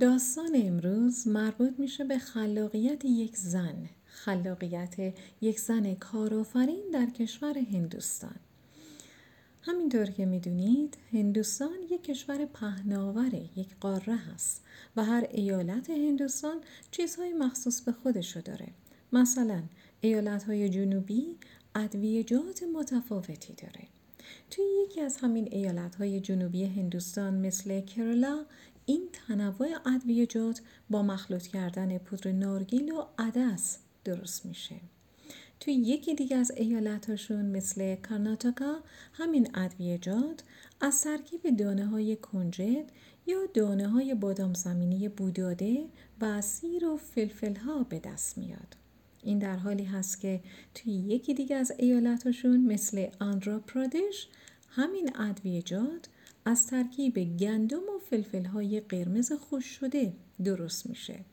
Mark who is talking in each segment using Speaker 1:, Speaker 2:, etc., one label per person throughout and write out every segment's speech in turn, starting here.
Speaker 1: داستان امروز مربوط میشه به خلاقیت یک زن خلاقیت یک زن کارآفرین در کشور هندوستان. همینطور که می‌دونید هندوستان یک کشور پهناوره یک قاره هست و هر ایالت هندوستان چیزهای مخصوص به خودشو داره. مثلا ایالت های جنوبی ادویجات متفاوتی داره. توی یکی از همین ایالت های جنوبی هندوستان مثل کرلا این تنوع ادویجات با مخلوط کردن پودر نارگیل و عدس درست میشه توی یکی دیگه از ایالتاشون مثل کارناتاکا همین ادویجات از ترکیب دانه های کنجد یا دانه های بادام زمینی بوداده و سیر و فلفل ها به دست میاد. این در حالی هست که توی یکی دیگه از ایالتاشون مثل آندرا پرادش همین ادویجات از ترکیب گندم و فلفل های قرمز خوش شده درست میشه.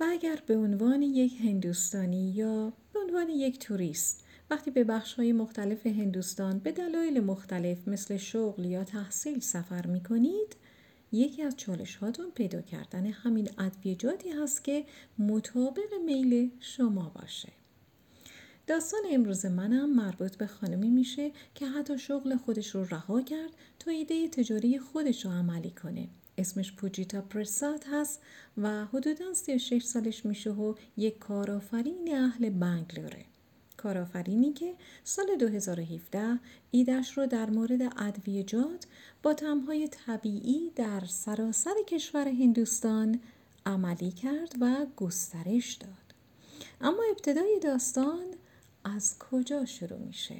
Speaker 1: و اگر به عنوان یک هندوستانی یا به عنوان یک توریست وقتی به بخش های مختلف هندوستان به دلایل مختلف مثل شغل یا تحصیل سفر می کنید یکی از چالش هاتون پیدا کردن همین ادویجاتی هست که مطابق میل شما باشه. داستان امروز منم مربوط به خانمی میشه که حتی شغل خودش رو رها کرد تا ایده تجاری خودش رو عملی کنه. اسمش پوجیتا پرسات هست و حدودا 36 سالش میشه و یک کارآفرین اهل بنگلوره. کارآفرینی که سال 2017 ایدش رو در مورد ادویجات با تمهای طبیعی در سراسر کشور هندوستان عملی کرد و گسترش داد. اما ابتدای داستان از کجا شروع میشه؟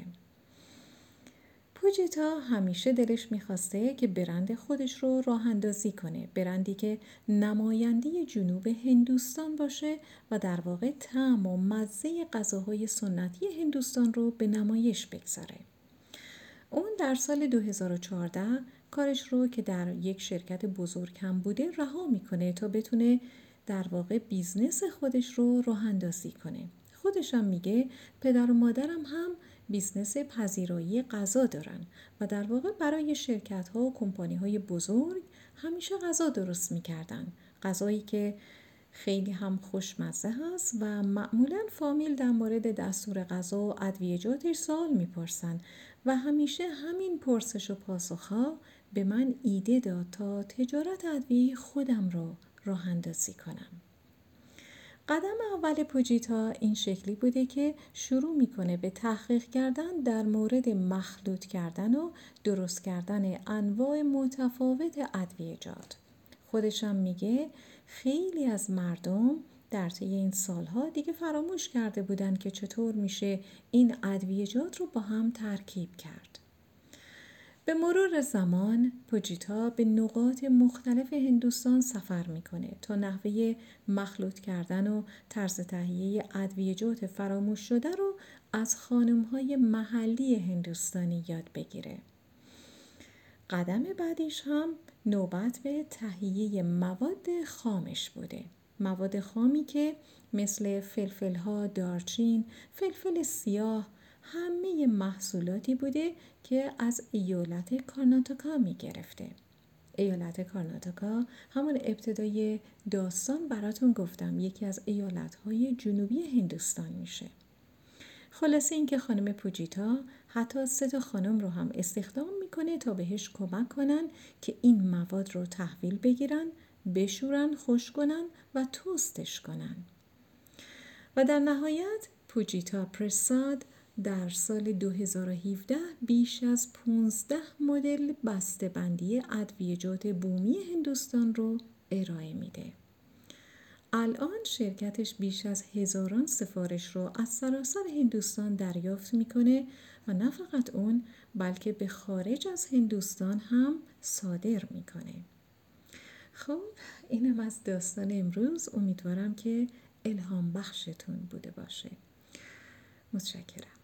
Speaker 1: پوجیتا همیشه دلش می‌خواسته که برند خودش رو راه اندازی کنه. برندی که نماینده جنوب هندوستان باشه و در واقع طعم و مزه غذاهای سنتی هندوستان رو به نمایش بگذاره. اون در سال 2014 کارش رو که در یک شرکت بزرگ هم بوده رها می‌کنه تا بتونه در واقع business خودش رو راه اندازی کنه. خودشم میگه پدر و مادرم هم business پذیرایی غذا دارن و در واقع برای شرکت ها و کمپانی های بزرگ همیشه غذا درست می‌کردن غذایی که خیلی هم خوشمزه هست و معمولا فامیل در مورد دستور غذا و ادویجاتش سوال می‌پرسن و همیشه همین پرسش و پاسخ ها به من ایده داد تا تجارت ادویه خودم رو راه اندازی کنم. قدم اول پوجیتا این شکلی بوده که شروع می‌کنه به تحقیق کردن در مورد مخلوط کردن و درست کردن انواع متفاوت ادویجات. خودشم میگه خیلی از مردم در طی این سالها دیگه فراموش کرده بودن که چطور میشه این ادویجات رو با هم ترکیب کرد. به مرور زمان پوجیتا به نقاط مختلف هندوستان سفر می‌کنه تا نحوه مخلوط کردن و طرز تهیه ادویجات فراموش شده رو از های محلی هندوستانی یاد بگیره. قدم بعدیش هم نوبت به تهیه مواد خامش بوده. مواد خامی که مثل فلفل ها، دارچین، فلفل سیاه، همه محصولاتی بوده که از ایالت کارناتاکا می گرفته. ایالت کارناتاکا همون ابتدای داستان براتون گفتم یکی از ایالت های جنوبی هندوستان میشه. خلاصه اینکه خانم پوجیتا حتی سه تا خانم رو هم استخدام می‌کنه تا بهش کمک کنن که این مواد رو تحویل بگیرن، بشورن، خوش کنن و توستش کنن. و در نهایت پوجیتا پرساد در سال 2017 بیش از 15 مدل بندی ادویجات بومی هندوستان رو ارائه میده. الان شرکتش بیش از هزاران سفارش رو از سراسر هندوستان دریافت می‌کنه و نه فقط اون بلکه به خارج از هندوستان هم صادر می‌کنه. خب اینم از داستان امروز امیدوارم که الهام بخشتون بوده باشه. متشکرم.